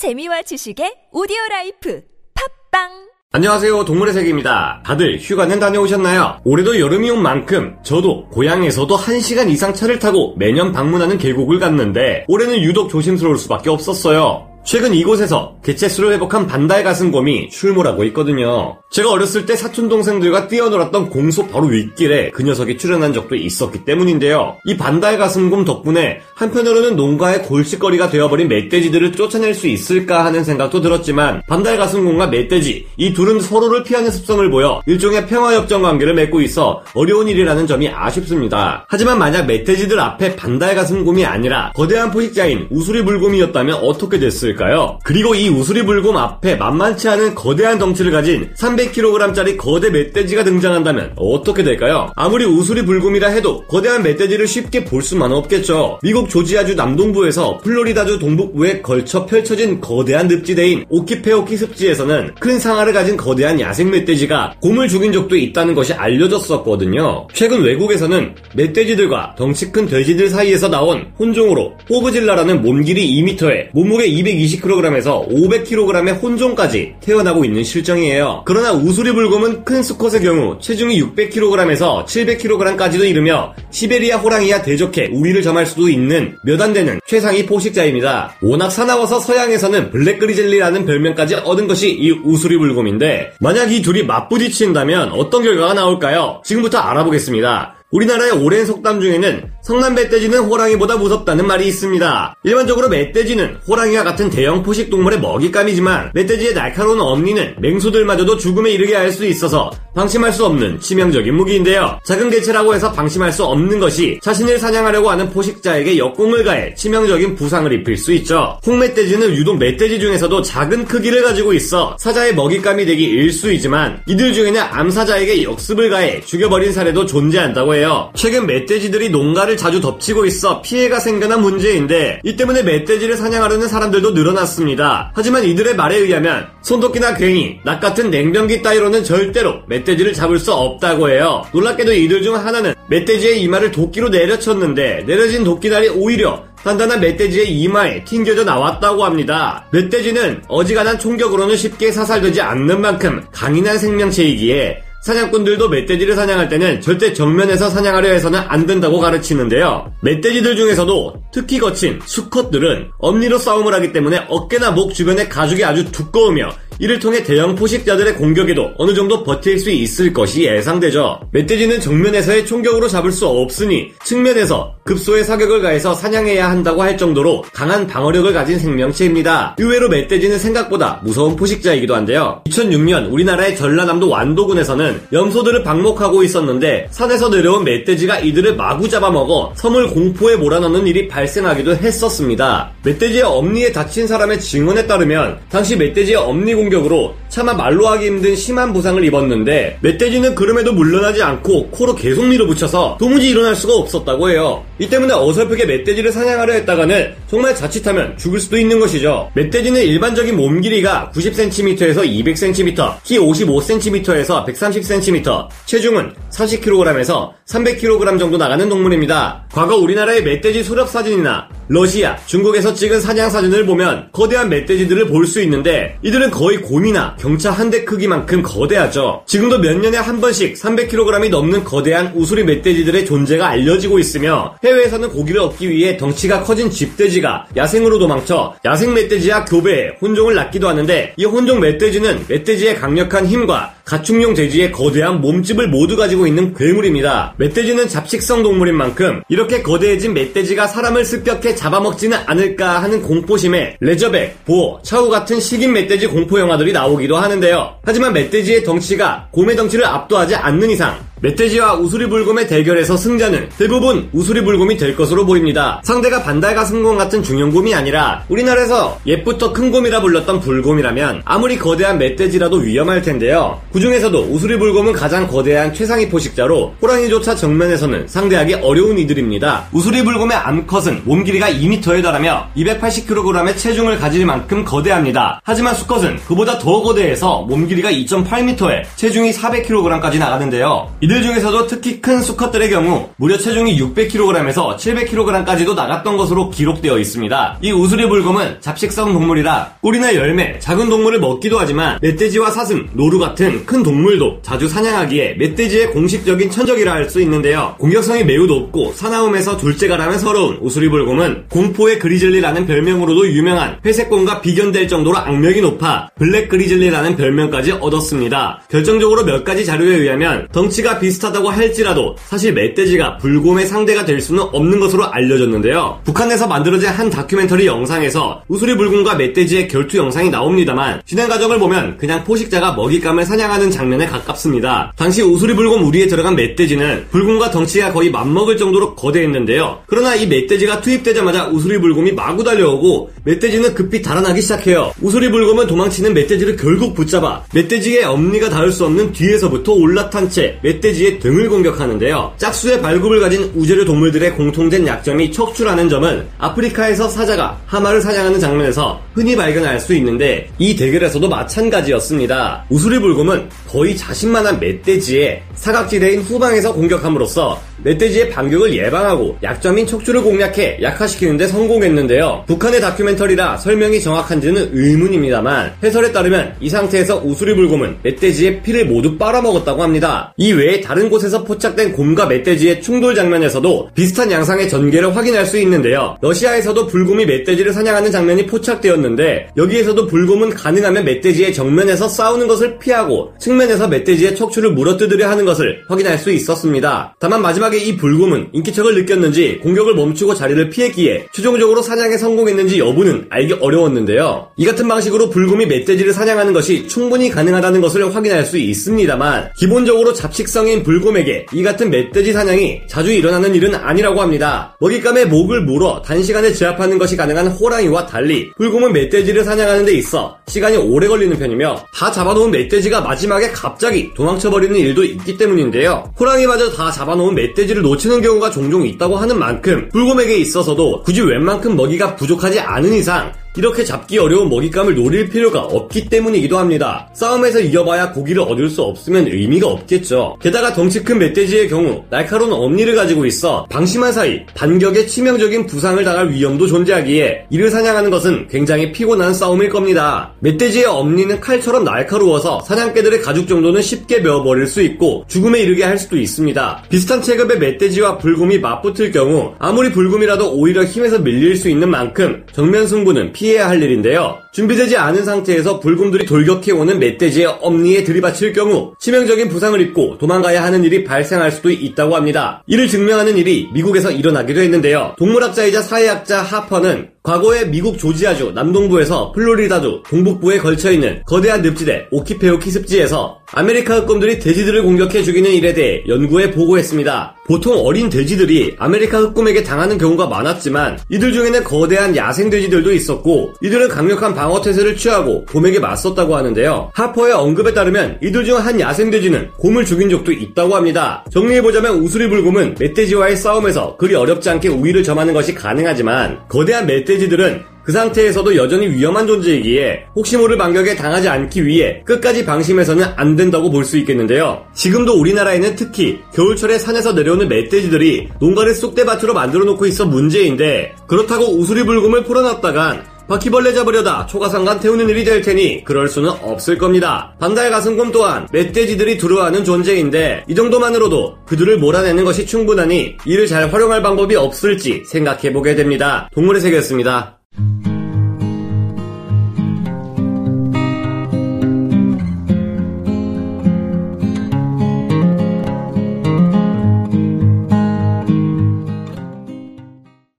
재미와 지식의 오디오 라이프 팟빵 안녕하세요 동물의 세계입니다. 다들 휴가는 다녀오셨나요? 올해도 여름이 온 만큼 저도 고향에서도 1시간 이상 차를 타고 매년 방문하는 계곡을 갔는데 올해는 유독 조심스러울 수밖에 없었어요. 최근 이곳에서 개체수를 회복한 반달 가슴곰이 출몰하고 있거든요. 제가 어렸을 때 사촌 동생들과 뛰어놀았던 공소 바로 윗길에 그 녀석이 출현한 적도 있었기 때문인데요. 이 반달 가슴곰 덕분에 한편으로는 농가의 골칫거리가 되어버린 멧돼지들을 쫓아낼 수 있을까 하는 생각도 들었지만 반달 가슴곰과 멧돼지 이 둘은 서로를 피하는 습성을 보여 일종의 평화협정 관계를 맺고 있어 어려운 일이라는 점이 아쉽습니다. 하지만 만약 멧돼지들 앞에 반달 가슴곰이 아니라 거대한 포식자인 우수리 불곰이었다면 어떻게 됐을까? 있을까요? 그리고 이 우수리 불곰 앞에 만만치 않은 거대한 덩치를 가진 300kg짜리 거대 멧돼지가 등장한다면 어떻게 될까요? 아무리 우수리 불곰이라 해도 거대한 멧돼지를 쉽게 볼 수만 없겠죠. 미국 조지아주 남동부에서 플로리다주 동북부에 걸쳐 펼쳐진 거대한 늪지대인 오키페노키 습지에서는 큰 상아를 가진 거대한 야생 멧돼지가 곰을 죽인 적도 있다는 것이 알려졌었거든요. 최근 외국에서는 멧돼지들과 덩치 큰 돼지들 사이에서 나온 혼종으로 호그질라라는 몸길이 2m에 몸무게 220 220kg에서 500kg의 혼종까지 태어나고 있는 실정이에요. 그러나 우수리 불곰은 큰 수컷의 경우 체중이 600kg에서 700kg까지도 이르며 시베리아 호랑이와 대적해 우위를 점할 수도 있는 몇 안 되는 최상위 포식자입니다. 워낙 사나워서 서양에서는 블랙그리젤리라는 별명까지 얻은 것이 이 우수리 불곰인데 만약 이 둘이 맞부딪힌다면 어떤 결과가 나올까요? 지금부터 알아보겠습니다. 우리나라의 오랜 속담 중에는 성남 멧돼지는 호랑이보다 무섭다는 말이 있습니다. 일반적으로 멧돼지는 호랑이와 같은 대형 포식 동물의 먹잇감이지만 멧돼지의 날카로운 엄니는 맹수들마저도 죽음에 이르게 할 수 있어서 방심할 수 없는 치명적인 무기인데요. 작은 개체라고 해서 방심할 수 없는 것이 자신을 사냥하려고 하는 포식자에게 역공을 가해 치명적인 부상을 입힐 수 있죠. 홍멧돼지는 유독 멧돼지 중에서도 작은 크기를 가지고 있어 사자의 먹잇감이 되기 일수이지만 이들 중에는 암사자에게 역습을 가해 죽여버린 사례도 존재한다고 해요. 최근 멧돼지들이 농가를 자주 덮치고 있어 피해가 생겨난 문제인데 이 때문에 멧돼지를 사냥하려는 사람들도 늘어났습니다. 하지만 이들의 말에 의하면 손도끼나 괭이, 낫 같은 냉병기 따위로는 절대로 멧돼지를 잡을 수 없다고 해요. 놀랍게도 이들 중 하나는 멧돼지의 이마를 도끼로 내려쳤는데 내려진 도끼날이 오히려 단단한 멧돼지의 이마에 튕겨져 나왔다고 합니다. 멧돼지는 어지간한 총격으로는 쉽게 사살되지 않는 만큼 강인한 생명체이기에 사냥꾼들도 멧돼지를 사냥할 때는 절대 정면에서 사냥하려 해서는 안 된다고 가르치는데요. 멧돼지들 중에서도 특히 거친 수컷들은 엄니로 싸움을 하기 때문에 어깨나 목 주변의 가죽이 아주 두꺼우며 이를 통해 대형 포식자들의 공격에도 어느 정도 버틸 수 있을 것이 예상되죠. 멧돼지는 정면에서의 총격으로 잡을 수 없으니 측면에서 급소의 사격을 가해서 사냥해야 한다고 할 정도로 강한 방어력을 가진 생명체입니다. 의외로 멧돼지는 생각보다 무서운 포식자이기도 한데요. 2006년 우리나라의 전라남도 완도군에서는 염소들을 방목하고 있었는데 산에서 내려온 멧돼지가 이들을 마구 잡아먹어 섬을 공포에 몰아넣는 일이 발생하기도 했었습니다. 멧돼지의 엄니에 다친 사람의 증언에 따르면 당시 멧돼지의 엄니 공 공격으로 차마 말로 하기 힘든 심한 부상을 입었는데 멧돼지는 그럼에도 물러나지 않고 코로 계속 밀어붙여서 도무지 일어날 수가 없었다고 해요. 이 때문에 어설프게 멧돼지를 사냥하려 했다가는 정말 자칫하면 죽을 수도 있는 것이죠. 멧돼지는 일반적인 몸 길이가 90cm에서 200cm, 키 55cm에서 130cm, 체중은 30kg에서 300kg 정도 나가는 동물입니다. 과거 우리나라의 멧돼지 소렵 사진이나 러시아, 중국에서 찍은 사냥 사진을 보면 거대한 멧돼지들을 볼 수 있는데 이들은 거의 곰이나 경차 한 대 크기만큼 거대하죠. 지금도 몇 년에 한 번씩 300kg이 넘는 거대한 우수리 멧돼지들의 존재가 알려지고 있으며 해외에서는 고기를 얻기 위해 덩치가 커진 집돼지가 야생으로 도망쳐 야생 멧돼지와 교배해 혼종을 낳기도 하는데 이 혼종 멧돼지는 멧돼지의 강력한 힘과 가축용 돼지의 거대한 몸집을 모두 가지고 있는 괴물입니다. 멧돼지는 잡식성 동물인 만큼 이렇게 거대해진 멧돼지가 사람을 습격해 잡아먹지는 않을까 하는 공포심에 레이저백, 보어, 차우 같은 식인 멧돼지 공포 영화들이 나오기도 하는데요. 하지만 멧돼지의 덩치가 곰의 덩치를 압도하지 않는 이상 멧돼지와 우수리불곰의 대결에서 승자는 대부분 우수리불곰이 될 것으로 보입니다. 상대가 반달가슴곰 같은 중형곰이 아니라 우리나라에서 옛부터 큰 곰이라 불렀던 불곰이라면 아무리 거대한 멧돼지라도 위험할 텐데요. 그 중에서도 우수리불곰은 가장 거대한 최상위 포식자로 호랑이조차 정면에서는 상대하기 어려운 이들입니다. 우수리불곰의 암컷은 몸 길이가 2m에 달하며 280kg의 체중을 가질 만큼 거대합니다. 하지만 수컷은 그보다 더 거대해서 몸 길이가 2.8m에 체중이 400kg까지 나가는데요. 이들 중에서도 특히 큰 수컷들의 경우 무려 체중이 600kg에서 700kg까지도 나갔던 것으로 기록되어 있습니다. 이 우수리 불곰은 잡식성 동물이라 꿀이나 열매, 작은 동물을 먹기도 하지만 멧돼지와 사슴, 노루 같은 큰 동물도 자주 사냥하기에 멧돼지의 공식적인 천적이라 할 수 있는데요. 공격성이 매우 높고 사나움에서 둘째가라면 서러운 우수리 불곰은 공포의 그리즐리라는 별명으로도 유명한 회색곰과 비견될 정도로 악명이 높아 블랙 그리즐리라는 별명까지 얻었습니다. 결정적으로 몇 가지 자료에 의하면 덩치가 비슷하다고 할지라도 사실 멧돼지가 불곰의 상대가 될 수는 없는 것으로 알려졌는데요. 북한에서 만들어진 한 다큐멘터리 영상에서 우수리 불곰과 멧돼지의 결투 영상이 나옵니다만 진행 과정을 보면 그냥 포식자가 먹잇감을 사냥하는 장면에 가깝습니다. 당시 우수리 불곰 우리에 들어간 멧돼지는 불곰과 덩치가 거의 맞먹을 정도로 거대했는데요. 그러나 이 멧돼지가 투입되자마자 우수리 불곰이 마구 달려오고 멧돼지는 급히 달아나기 시작해요. 우수리 불곰은 도망치는 멧돼지를 결국 붙잡아 멧돼지의 엄니가 닿을 수 없는 뒤에서부터 올라탄 채 멧돼지 의 등을 공격하는데요. 짝수의 발굽을 가진 우제류 동물들의 공통된 약점이 척추라는 점은 아프리카에서 사자가 하마를 사냥하는 장면에서 흔히 발견할 수 있는데 이 대결에서도 마찬가지였습니다. 우수리 불곰은 거의 자신만한 멧돼지의 사각지대인 후방에서 공격함으로써 멧돼지의 반격을 예방하고 약점인 척추를 공략해 약화시키는데 성공했는데요. 북한의 다큐멘터리라 설명이 정확한지는 의문입니다만 해설에 따르면 이 상태에서 우수리 불곰은 멧돼지의 피를 모두 빨아먹었다고 합니다. 이 외에 다른 곳에서 포착된 곰과 멧돼지의 충돌 장면에서도 비슷한 양상의 전개를 확인할 수 있는데요. 러시아에서도 불곰이 멧돼지를 사냥하는 장면이 포착되었는데 여기에서도 불곰은 가능하면 멧돼지의 정면에서 싸우는 것을 피하고 측면에서 멧돼지의 척추를 물어뜯으려 하는 것을 확인할 수 있었습니다. 다만 마지막 마지막에 이 불곰은 인기척을 느꼈는지 공격을 멈추고 자리를 피했기에 최종적으로 사냥에 성공했는지 여부는 알기 어려웠는데요. 이 같은 방식으로 불곰이 멧돼지를 사냥하는 것이 충분히 가능하다는 것을 확인할 수 있습니다만 기본적으로 잡식성 인 불곰에게 이 같은 멧돼지 사냥이 자주 일어나는 일은 아니라고 합니다. 먹잇감에 목을 물어 단시간에 제압하는 것이 가능한 호랑이와 달리 불곰은 멧돼지를 사냥하는 데 있어 시간이 오래 걸리는 편이며 다 잡아놓은 멧돼지가 마지막에 갑자기 도망쳐버리는 일도 있기 때문인데요. 호랑이마저 다 잡아놓은 멧돼지 멧돼지를 놓치는 경우가 종종 있다고 하는 만큼 불곰에게 있어서도 굳이 웬만큼 먹이가 부족하지 않은 이상 이렇게 잡기 어려운 먹잇감을 노릴 필요가 없기 때문이기도 합니다. 싸움에서 이겨봐야 고기를 얻을 수 없으면 의미가 없겠죠. 게다가 덩치 큰 멧돼지의 경우 날카로운 엄니를 가지고 있어 방심한 사이 반격에 치명적인 부상을 당할 위험도 존재하기에 이를 사냥하는 것은 굉장히 피곤한 싸움일 겁니다. 멧돼지의 엄니는 칼처럼 날카로워서 사냥개들의 가죽 정도는 쉽게 베어버릴 수 있고 죽음에 이르게 할 수도 있습니다. 비슷한 체급의 멧돼지와 불곰이 맞붙을 경우 아무리 불곰이라도 오히려 힘에서 밀릴 수 있는 만큼 정면 승부는 피해야 할 일인데요. 준비되지 않은 상태에서 불곰들이 돌격해오는 멧돼지의 엄니에 들이받칠 경우 치명적인 부상을 입고 도망가야 하는 일이 발생할 수도 있다고 합니다. 이를 증명하는 일이 미국에서 일어나기도 했는데요. 동물학자이자 사회학자 하퍼는 과거에 미국 조지아주 남동부에서 플로리다주 동북부에 걸쳐있는 거대한 늪지대 오키페노키 습지에서 아메리카 흑곰들이 돼지들을 공격해 죽이는 일에 대해 연구해 보고했습니다. 보통 어린 돼지들이 아메리카 흑곰에게 당하는 경우가 많았지만 이들 중에는 거대한 야생 돼지들도 있었고 이들은 강력한 방어 태세를 취하고 곰에게 맞섰다고 하는데요. 하퍼의 언급에 따르면 이들 중 한 야생 돼지는 곰을 죽인 적도 있다고 합니다. 정리해보자면 우수리 불곰은 멧돼지와의 싸움에서 그리 어렵지 않게 우위를 점하는 것이 가능하지만 거대한 멧돼지들은 그 상태에서도 여전히 위험한 존재이기에 혹시 모를 반격에 당하지 않기 위해 끝까지 방심해서는 안 된다고 볼 수 있겠는데요. 지금도 우리나라에는 특히 겨울철에 산에서 내려오는 멧돼지들이 농가를 쑥대밭으로 만들어 놓고 있어 문제인데 그렇다고 우수리 불곰을 풀어놨다간 바퀴벌레 잡으려다 초가삼간 태우는 일이 될 테니 그럴 수는 없을 겁니다. 반달 가슴곰 또한 멧돼지들이 두려워하는 존재인데 이 정도만으로도 그들을 몰아내는 것이 충분하니 이를 잘 활용할 방법이 없을지 생각해보게 됩니다. 동물의 세계였습니다.